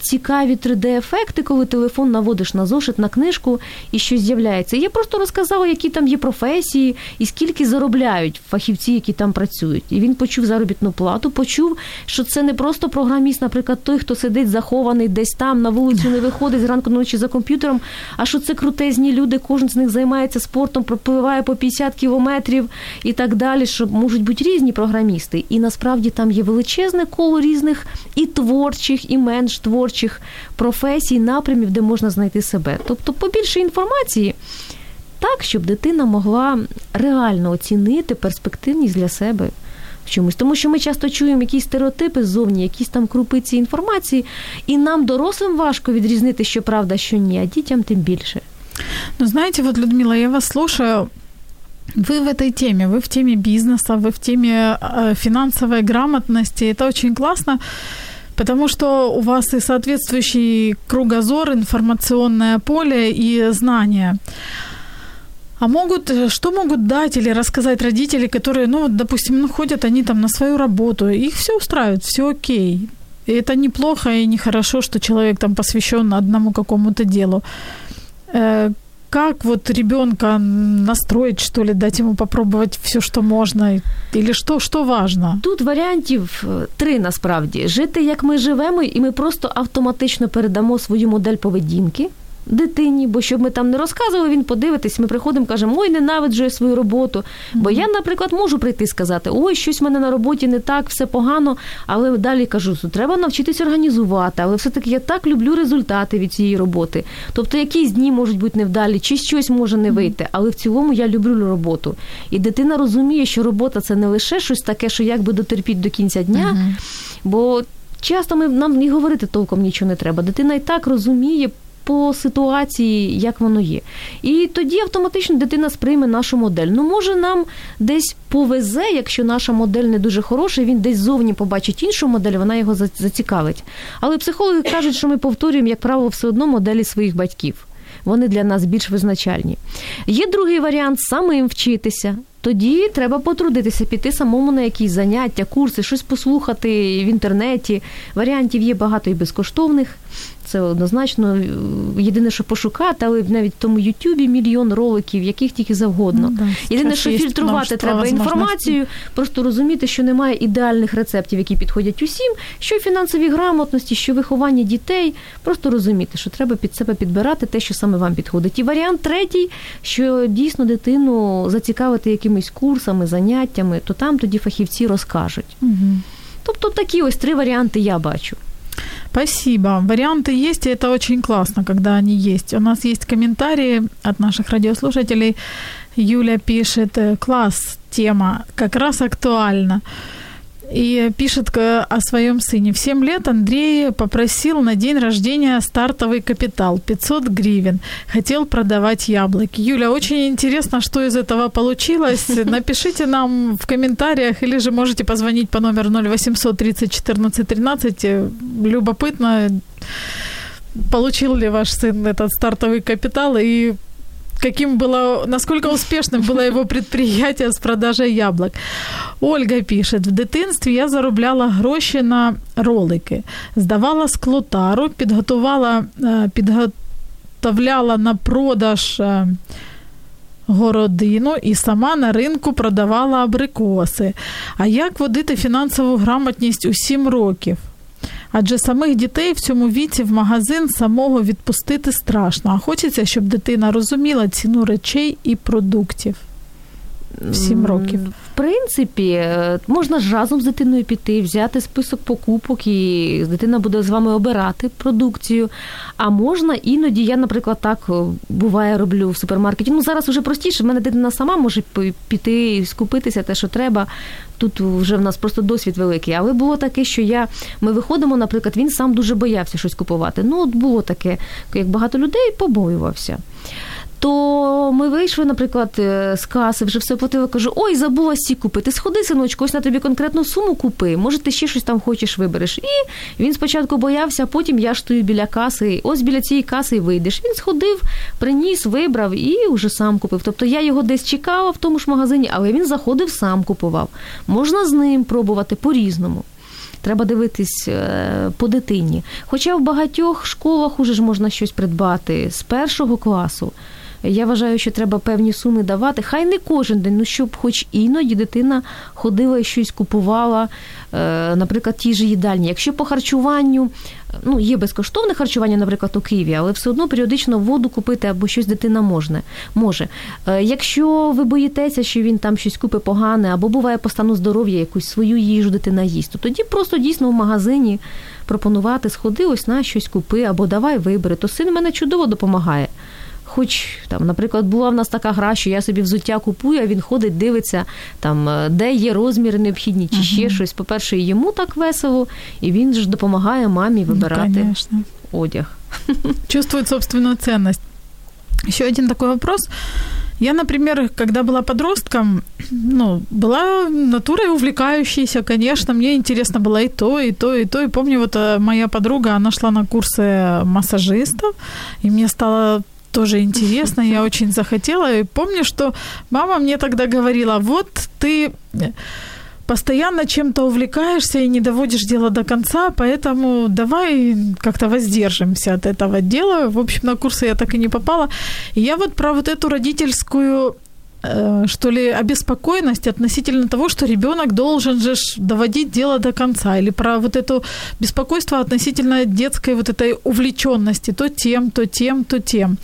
Speaker 3: цікаві 3D-ефекти, коли телефон наводиш на зошит, на книжку і щось з'являється. Я просто розказала, які там є професії і скільки заробляють фахівці, які там працюють. І він почув заробітну плату, почув, що це не просто програміст, наприклад, той, хто сидить захований десь там, на вулицю не виходить зранку ночі за комп'ютером, а що це крутезні люди, кожен з них займається спортом, пропливає по 50 кілометрів і так далі, що можуть бути різні програмісти. І насправді там є величезне коло різних і творчих, і менш творчих професій, напрямів, де можна знайти себе. Тобто, побільше інформації. Так, щоб дитина могла реально оцінити перспективність для себе в чомусь. Тому що ми часто чуємо якісь стереотипи ззовні, якісь там крупиці інформації, і нам, дорослим, важко відрізнити, що правда, що ні, а дітям тим більше.
Speaker 2: Ну, знаете, вот, Людмила, я вас слушаю. Вы в этой теме, вы в теме бизнеса, вы в теме э, финансовой грамотности. Это очень классно, Потому что у вас и соответствующий кругозор, информационное поле и знания. А могут, э, что могут дать или рассказать родители, которые, ну, вот, допустим, ну, ходят они там на свою работу, их все устраивает, все окей. И это неплохо и нехорошо, что человек там посвящен одному какому-то делу. Как вот ребенка настроить, что ли, дать ему попробовать все, что можно, или что, что важно?
Speaker 3: Тут варіантів е, три насправді: жити як ми живемо, і ми просто автоматично передамо свою модель поведінки. Дитині, бо щоб ми там не розказували, він подивитись, ми приходимо, кажемо, ой, ненавиджу я свою роботу. Бо я, наприклад, можу прийти і сказати, ой, щось в мене на роботі не так, все погано. Але далі кажу, що треба навчитись організувати, але все-таки я так люблю результати від цієї роботи. Тобто якісь дні можуть бути невдалі, чи щось може не вийти, але в цілому я люблю роботу. І дитина розуміє, що робота це не лише щось таке, що якби дотерпіть до кінця дня, бо часто ми нам і говорити толком нічого не треба. Дитина і так розуміє. По ситуації, як воно є. І тоді автоматично дитина сприйме нашу модель. Ну, може, нам десь повезе, якщо наша модель не дуже хороша, він десь зовні побачить іншу модель, вона його зацікавить. Але психологи кажуть, що ми повторюємо, як правило, все одно моделі своїх батьків. Вони для нас більш визначальні. Є другий варіант самим вчитися. Тоді треба потрудитися, піти самому на якісь заняття, курси, щось послухати в інтернеті. Варіантів є багато і безкоштовних. Це однозначно єдине, що пошукати, але навіть в тому Ютубі мільйон роликів, яких тільки завгодно.
Speaker 2: Ну да,
Speaker 3: Єдине, що фільтрувати треба інформацію, просто розуміти, що немає ідеальних рецептів, які підходять усім, що в фінансовій грамотності, що в вихованні дітей. Просто розуміти, що треба під себе підбирати те, що саме вам підходить. І варіант третій, що дійсно дитину зацікавити якимись курсами, заняттями, то там тоді фахівці розкажуть.
Speaker 2: Мгм.
Speaker 3: Тобто такі ось три варіанти я бачу.
Speaker 2: Спасибо. Варианты есть, и это очень классно, когда они есть. У нас есть комментарии от наших радиослушателей. Юля пишет, класс, тема, как раз актуальна. И пишет о своем сыне. В 7 лет Андрей попросил на день рождения стартовый капитал 500 гривен. Хотел продавать яблоки. Юля, очень интересно, что из этого получилось. Напишите нам в комментариях или же можете позвонить по номеру 0800 30 14 13. Любопытно, получил ли ваш сын этот стартовый капитал и каким было, насколько успешным было его предприятие з продажей яблук. Ольга пише: в дитинстві я заробляла гроші на ролики, здавала склотару, підготувала, підготовляла на продаж городину і сама на ринку продавала абрикоси. А як водити фінансову грамотність у 7 років? Адже самих дітей в цьому віці в магазин самого відпустити страшно. А хочеться, щоб дитина розуміла ціну речей і продуктів. Сім років.
Speaker 3: В принципі, е, можна ж разом з дитиною піти, взяти список покупок, і дитина буде з вами обирати продукцію. А можна іноді, я, наприклад, так е, буває, роблю в супермаркеті. Ну зараз вже простіше, в мене дитина сама може піти і скупитися те, що треба. Тут вже в нас просто досвід великий. Але було таке, що я ми виходимо, наприклад, він сам дуже боявся щось купувати. Ну, от було таке, як багато людей побоювався то ми вийшли, наприклад, е, з каси, вже все платила, кажу, ой, забула сі купити. Сходи, синочку, ось на тобі конкретну суму купи. Може, ти ще щось там хочеш вибереш. І він спочатку боявся, а потім я ж стою біля каси. Ось біля цієї каси і вийдеш. Він сходив, приніс, вибрав і вже сам купив. Тобто я його десь чекала в тому ж магазині, але він заходив, сам купував. Можна з ним пробувати по-різному. Треба дивитись е, по дитині. Хоча в багатьох школах уже ж можна щось придбати з першого класу. Я вважаю, що треба певні суми давати. Хай не кожен день, ну щоб хоч іноді дитина ходила і щось купувала, е, наприклад, ті ж їдальні. Якщо по харчуванню, ну є безкоштовне харчування, наприклад, у Києві, але все одно періодично воду купити або щось дитина можна, може. Е, якщо ви боїтеся, що він там щось купить погане, або буває по стану здоров'я, якусь свою їжу дитина їсть, то тоді просто дійсно в магазині пропонувати сходи, ось на щось купи, або давай вибери. То син мене чудово допомагає хоч там, наприклад, була в нас така гра, що я собі взуття купую, а він ходить, дивиться, там, е, де є розміри необхідні, чи ще щось. По-перше, йому так весело, і він ж допомагає мамі ну, вибирати ну, одяг.
Speaker 2: Чувствует собственную ценность. Еще один такой вопрос. Я, например, когда была подростком, ну, была натурой увлекающейся, конечно, мне интересно было и то, и то, и то. И помню, вот э, моя подруга, она шла на курсы массажистов, и мне стало тоже интересно, я очень захотела. И помню, что мама мне тогда говорила, вот ты постоянно чем-то увлекаешься и не доводишь дело до конца, поэтому давай как-то воздержимся от этого дела. В общем, на курсы я так и не попала. И я вот про вот эту родительскую что ли, обеспокоенность относительно того, что ребенок должен же доводить дело до конца, или про вот это беспокойство относительно детской вот этой увлеченности то тем, то тем, то тем.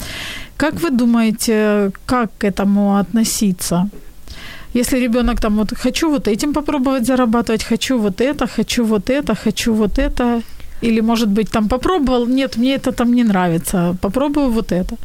Speaker 2: Как вы думаете, как к этому относиться? Если ребенок там вот хочу вот этим попробовать зарабатывать, хочу вот это, хочу вот это, хочу вот это, или, может быть, там попробовал, нет, мне это там не нравится, попробую вот это.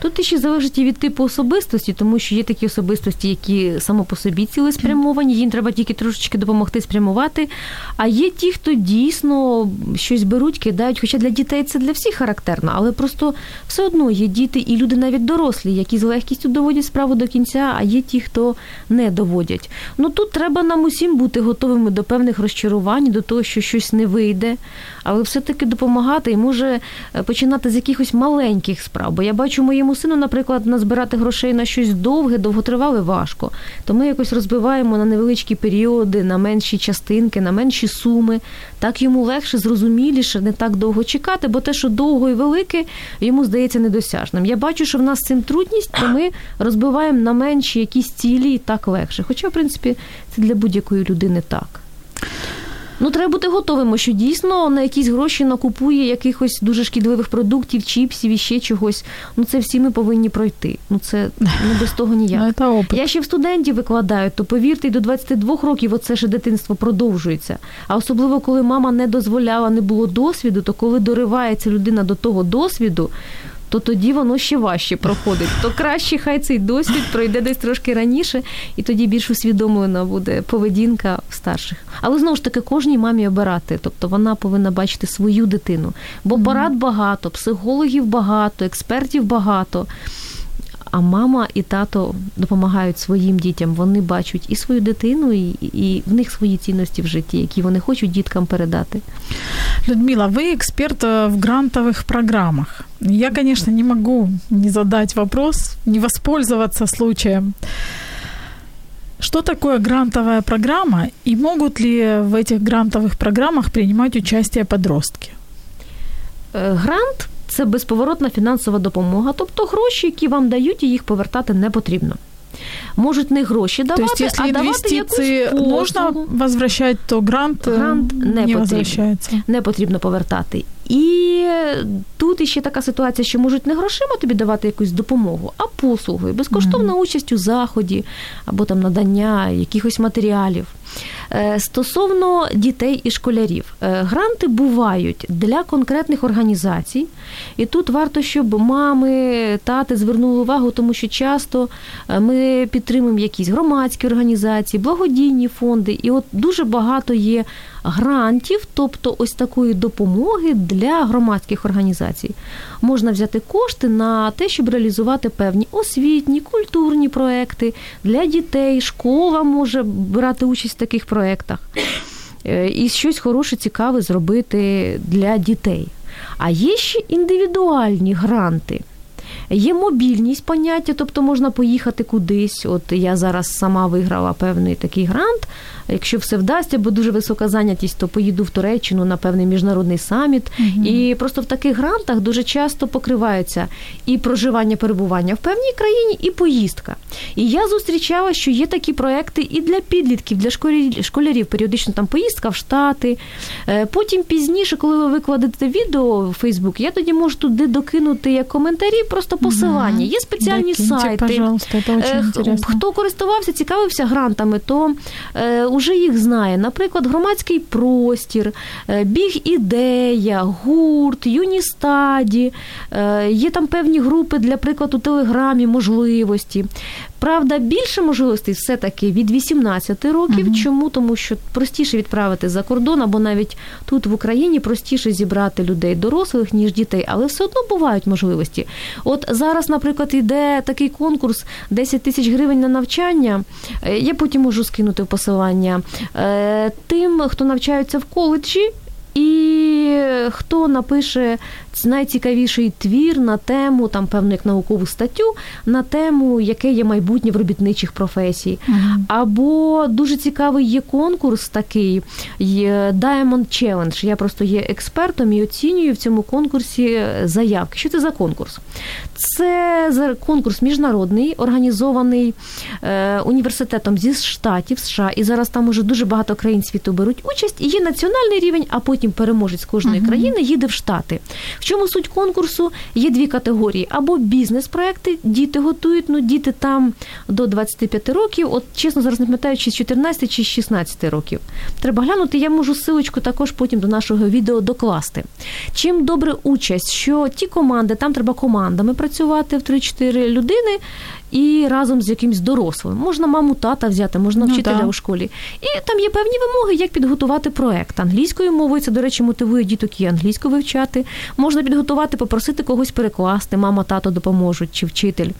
Speaker 3: Тут ще залежить і від типу особистості, тому що є такі особистості, які само по собі цілеспрямовані, їм треба тільки трошечки допомогти спрямувати. А є ті, хто дійсно щось беруть, кидають. Хоча для дітей це для всіх характерно, але просто все одно є діти і люди навіть дорослі, які з легкістю доводять справу до кінця, а є ті, хто не доводять. Ну тут треба нам усім бути готовими до певних розчарувань, до того, що щось не вийде. Але все-таки допомагати і може е, починати з якихось маленьких справ. Бо я бачу моєму сину, наприклад, назбирати грошей на щось довге, довготривале важко. То ми якось розбиваємо на невеличкі періоди, на менші частинки, на менші суми. Так йому легше, зрозуміліше, не так довго чекати, бо те, що довго і велике, йому здається недосяжним. Я бачу, що в нас з цим трудність, то ми розбиваємо на менші якісь цілі і так легше. Хоча, в принципі, це для будь-якої людини так. Ну, треба бути готовим, що дійсно на якісь гроші накупує якихось дуже шкідливих продуктів, чіпсів і ще чогось. Ну, це всі ми повинні пройти. Ну, це ну, без того ніяк.
Speaker 2: Ну,
Speaker 3: Я ще в студентів викладаю, то повірте, до 22 років оце ж дитинство продовжується. А особливо, коли мама не дозволяла, не було досвіду, то коли доривається людина до того досвіду, то тоді воно ще важче проходить. То краще хай цей досвід пройде десь трошки раніше, і тоді більш усвідомлена буде поведінка старших. Але знову ж таки, кожній мамі обирати, тобто вона повинна бачити свою дитину. Бо порад багато, психологів багато, експертів багато. А мама і тато допомагають своїм дітям. Вони бачать і свою дитину, і, і в них свої цінності в житті, які вони хочуть діткам передати.
Speaker 2: Людмила, вы эксперт э, в грантовых программах. Я, конечно, не могу не задать вопрос, не воспользоваться случаем. Что такое грантовая программа и могут ли в этих грантовых программах принимать участие подростки?
Speaker 3: Е, Грант це безповоротна фінансова допомога, тобто гроші, які вам дають, і їх повертати не потрібно. Можуть не гроші
Speaker 2: То
Speaker 3: давати,
Speaker 2: есть, если
Speaker 3: а давати якусь
Speaker 2: можна возвращать, то грант, э,
Speaker 3: Грант не
Speaker 2: не потрібно.
Speaker 3: не потрібно повертати. І тут іще така ситуація, що можуть не грошима тобі давати якусь допомогу, а послугою, безкоштовна участь у заході або там надання якихось матеріалів. Е, Стосовно дітей і школярів, е, гранти бувають для конкретних організацій, і тут варто, щоб мами, тати звернули увагу, тому що часто е, ми підтримуємо якісь громадські організації, благодійні фонди, і от дуже багато є грантів, тобто ось такої допомоги для громадських організацій. Можна взяти кошти на те, щоб реалізувати певні освітні, культурні проекти для дітей. Школа може брати участь в таких проектах Е, і щось хороше, цікаве зробити для дітей. А є ще індивідуальні гранти. Є мобільність поняття, тобто можна поїхати кудись. От я зараз сама виграла певний такий грант. Якщо все вдасться, бо дуже висока зайнятість, то поїду в Туреччину на певний міжнародний саміт.
Speaker 2: Мгм.
Speaker 3: І просто в таких грантах дуже часто покриваються і проживання, перебування в певній країні, і поїздка. І я зустрічала, що є такі проекти і для підлітків, для школярів, періодично там поїздка в Штати. Е, Потім пізніше, коли ви викладете відео в Фейсбук, я тоді можу туди докинути як коментарі, просто посилання. Є спеціальні
Speaker 2: Докиньте,
Speaker 3: сайти.
Speaker 2: очень
Speaker 3: Е,
Speaker 2: интересно.
Speaker 3: Хто користувався, цікавився грантами, то е, уже їх знає. Наприклад, громадський простір, е, біг ідея, гурт, юністаді. Е, є там певні групи для прикладу у телеграмі, можливості. Правда, більше можливостей все-таки від 18 років.
Speaker 2: Мгм.
Speaker 3: Чому? Тому що простіше відправити за кордон, або навіть тут в Україні простіше зібрати людей дорослих, ніж дітей, але все одно бувають можливості. От зараз, наприклад, іде такий конкурс 10 тисяч гривень на навчання. Е, Я потім можу скинути в посилання Е, тим, хто навчається в коледжі. І хто напише найцікавіший твір на тему, там певну як наукову статтю, на тему, яке є майбутнє в робітничих професій.
Speaker 2: Мгм.
Speaker 3: Або дуже цікавий є конкурс такий Diamond Challenge. Я просто є експертом і оцінюю в цьому конкурсі заявки. Що це за конкурс? Це конкурс міжнародний, організований е, університетом зі штатів США, і зараз там уже дуже багато країн світу беруть участь. І є національний рівень, а потім переможець кожної
Speaker 2: Мгм.
Speaker 3: країни їде в Штати. В чому суть конкурсу? Є дві категорії: або бізнес-проекти, діти готують, ну діти там до 25 років. От чесно, зараз не пам'ятаю, чи з 14 чи з 16 років. Треба глянути. Я можу силочку також потім до нашого відео докласти. Чим добре участь, що ті команди, там треба командами працювати в 3-4 людини. І разом з якимсь дорослим можна маму тата взяти, можна
Speaker 2: Ну,
Speaker 3: вчителя
Speaker 2: да.
Speaker 3: у школі. І там є певні вимоги, як підготувати проект англійською мовою. Це, до речі, мотивує діток і англійську вивчати. Можна підготувати, попросити когось перекласти, мама, тато допоможуть чи вчитель.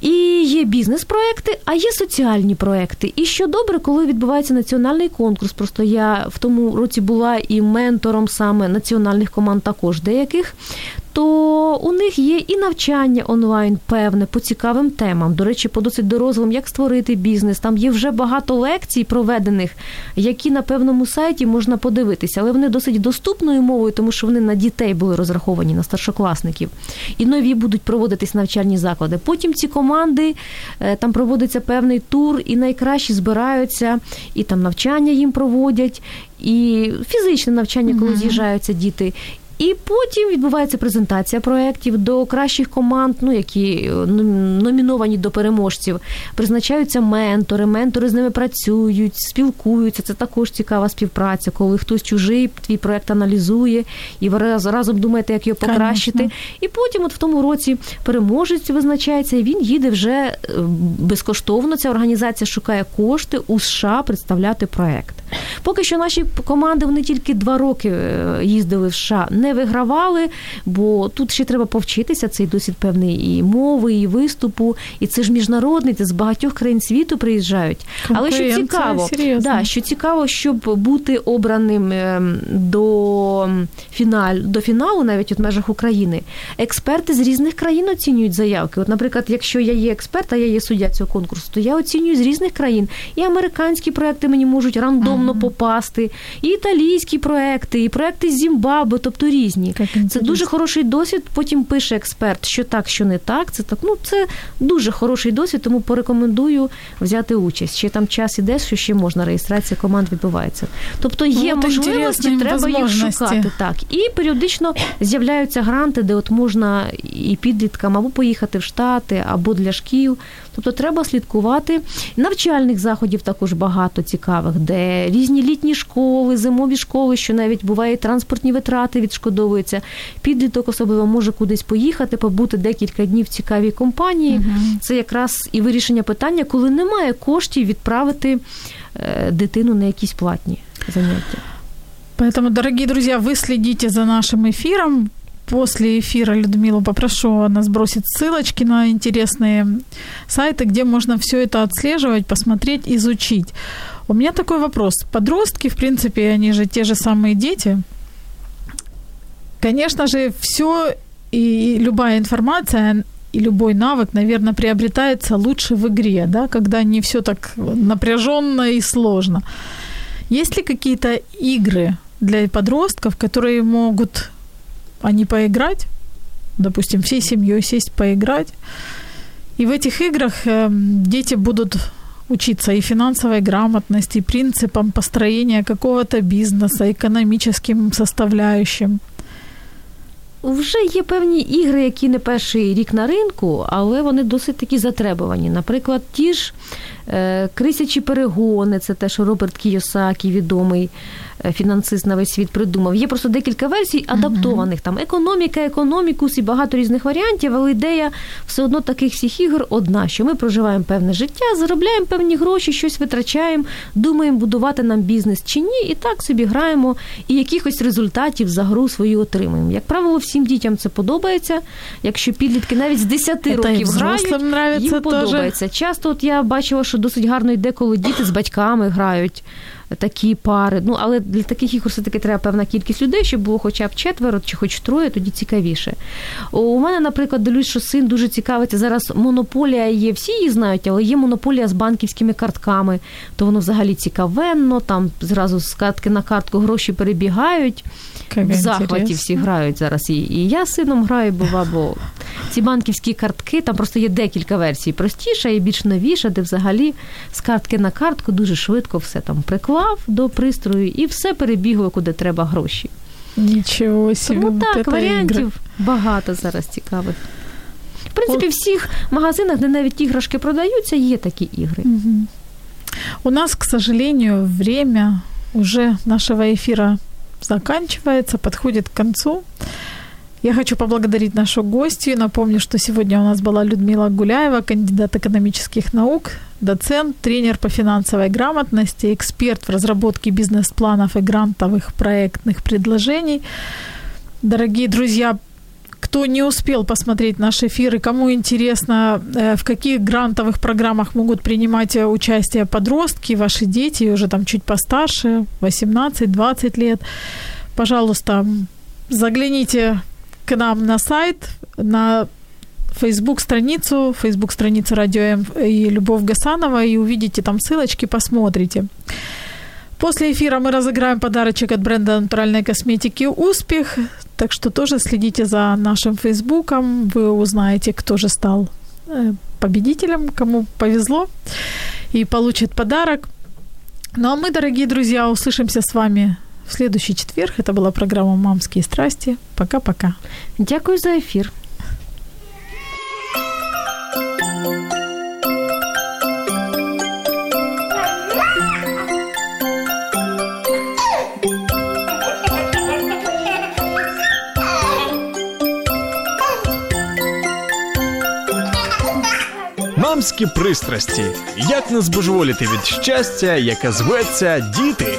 Speaker 3: І є бізнес-проекти, а є соціальні проекти. І що добре, коли відбувається національний конкурс. Просто я в тому році була і ментором саме національних команд, також деяких. То у них є і навчання онлайн певне по цікавим темам. До речі, по досить дорослим, як створити бізнес. Там є вже багато лекцій проведених, які на певному сайті можна подивитися, але вони досить доступною мовою, тому що вони на дітей були розраховані, на старшокласників. І нові будуть проводитись навчальні заклади. Потім ці команди е, там проводиться певний тур, і найкращі збираються, і там навчання їм проводять, і фізичне навчання, коли з'їжджаються діти. І потім відбувається презентація проєктів до кращих команд, ну які е, номіновані до переможців. Призначаються ментори, ментори з ними працюють, спілкуються. Це також цікава співпраця, коли хтось чужий твій проєкт аналізує і ви разом думаєте, як його покращити. Конечно. І потім, от в тому році, переможець визначається, і він їде вже е, безкоштовно. Ця організація шукає кошти у США представляти проєкт. Поки що наші команди вони тільки два роки е, їздили в США, не вигравали, бо тут ще треба повчитися цей досвід певний і мови, і виступу, і це ж міжнародний, це з багатьох країн світу приїжджають. Але що цікаво, да, що цікаво, щоб бути обраним ем, до фіналь, до фіналу, навіть в межах України, експерти з різних країн оцінюють заявки. От, наприклад, якщо я є експерт, а я є суддя цього конкурсу, то я оцінюю з різних країн. І американські проекти мені можуть рандомно ага. попасти, і італійські проекти, і проекти з Зімбабве, тобто різні. Це дуже хороший досвід. Потім пише експерт, що так, що не так. Це так. Ну це дуже хороший досвід, тому порекомендую взяти участь. Ще там час іде, що ще можна реєстрація команд відбувається. Тобто є ну, можливості, треба їх шукати. Так і періодично з'являються гранти, де от можна і підліткам або поїхати в Штати, або для шкіл. Тобто треба слідкувати. Навчальних заходів також багато цікавих, де різні літні школи, зимові школи, що навіть буває транспортні витрати відшкодовуються. Підліток особливо може кудись поїхати, побути декілька днів в цікавій компанії. Угу. Це якраз і вирішення питання, коли немає коштів відправити е, дитину на якісь платні заняття.
Speaker 2: Поэтому, дорогие друзья, вы следите за нашим эфиром. После эфира Людмилу попрошу, она сбросит ссылочки на интересные сайты, где можно все это отслеживать, посмотреть, изучить. У меня такой вопрос. Подростки, в принципе, они же те же самые дети. Конечно же, все и любая информация и любой навык, наверное, приобретается лучше в игре, да, когда не все так напряженно и сложно. Есть ли какие-то игры для подростков, которые могут они поиграть, допустим, всей семьей сесть поиграть, и в этих играх э, дети будут учиться и финансовой грамотности, и принципам построения какого-то бизнеса, экономическим составляющим.
Speaker 3: Вже є певні ігри, які не перший рік на ринку, але вони досить такі затребувані. Наприклад, ті ж е, крисячі перегони, це те, що Роберт Кійосакі, відомий Е, фінансист на весь світ придумав. Є просто декілька версій адаптованих. Там економіка, економікус і багато різних варіантів, але ідея все одно таких всіх ігор одна, що ми проживаємо певне життя, заробляємо певні гроші, щось витрачаємо, думаємо, будувати нам бізнес чи ні, і так собі граємо і якихось результатів за гру свою отримуємо. Як правило, всім дітям це подобається. Якщо підлітки навіть з 10 это років грають, їм подобається. Часто от я бачила, що досить гарно йде, коли діти з батьками грають такі пари. Ну, але для таких ігор все-таки треба певна кількість людей, щоб було хоча б четверо чи хоч троє, тоді цікавіше. У мене, наприклад, дивлюсь, що син дуже цікавиться. Зараз монополія є, всі її знають, але є монополія з банківськими картками, то воно взагалі цікавенно, там зразу з картки на картку гроші перебігають. Как в захваті всі грають зараз. І, і я з сином граю, бува, бо ці банківські картки, там просто є декілька версій. Простіша і більш новіша, де взагалі з картки на картку дуже швидко все там приклав до пристрою і все перебігло, куди треба гроші.
Speaker 2: Нічого собі.
Speaker 3: Тому так, варіантів ігри. багато зараз цікавих. В принципі, в всіх магазинах, де навіть іграшки продаються, є такі ігри. Угу.
Speaker 2: У нас, к сожалению, время уже нашего эфира заканчивается, подходит к концу. Я хочу поблагодарить нашу гостью. Напомню, что сегодня у нас была Людмила Гуляева, кандидат экономических наук, доцент, тренер по финансовой грамотности, эксперт в разработке бизнес-планов и грантовых проектных предложений. Дорогие друзья, кто не успел посмотреть наш эфир и кому интересно, э, в каких грантовых программах могут принимать участие подростки, ваши дети, уже там чуть постарше, 18-20 лет, пожалуйста, загляните к нам на сайт, на Facebook страницу, Facebook страницу Радио М и Любовь Гасанова, и увидите там ссылочки, посмотрите. После эфира мы разыграем подарочек от бренда натуральной косметики «Успех», так что тоже следите за нашим фейсбуком, вы узнаете, кто же стал э, победителем, кому повезло и получит подарок. Ну а мы, дорогие друзья, услышимся с вами в следующий четверг. Это была программа «Мамские страсти». Пока-пока.
Speaker 3: Дякую за ефір.
Speaker 1: Мамські пристрасті. Як не збожеволіти від щастя, яке зветься діти.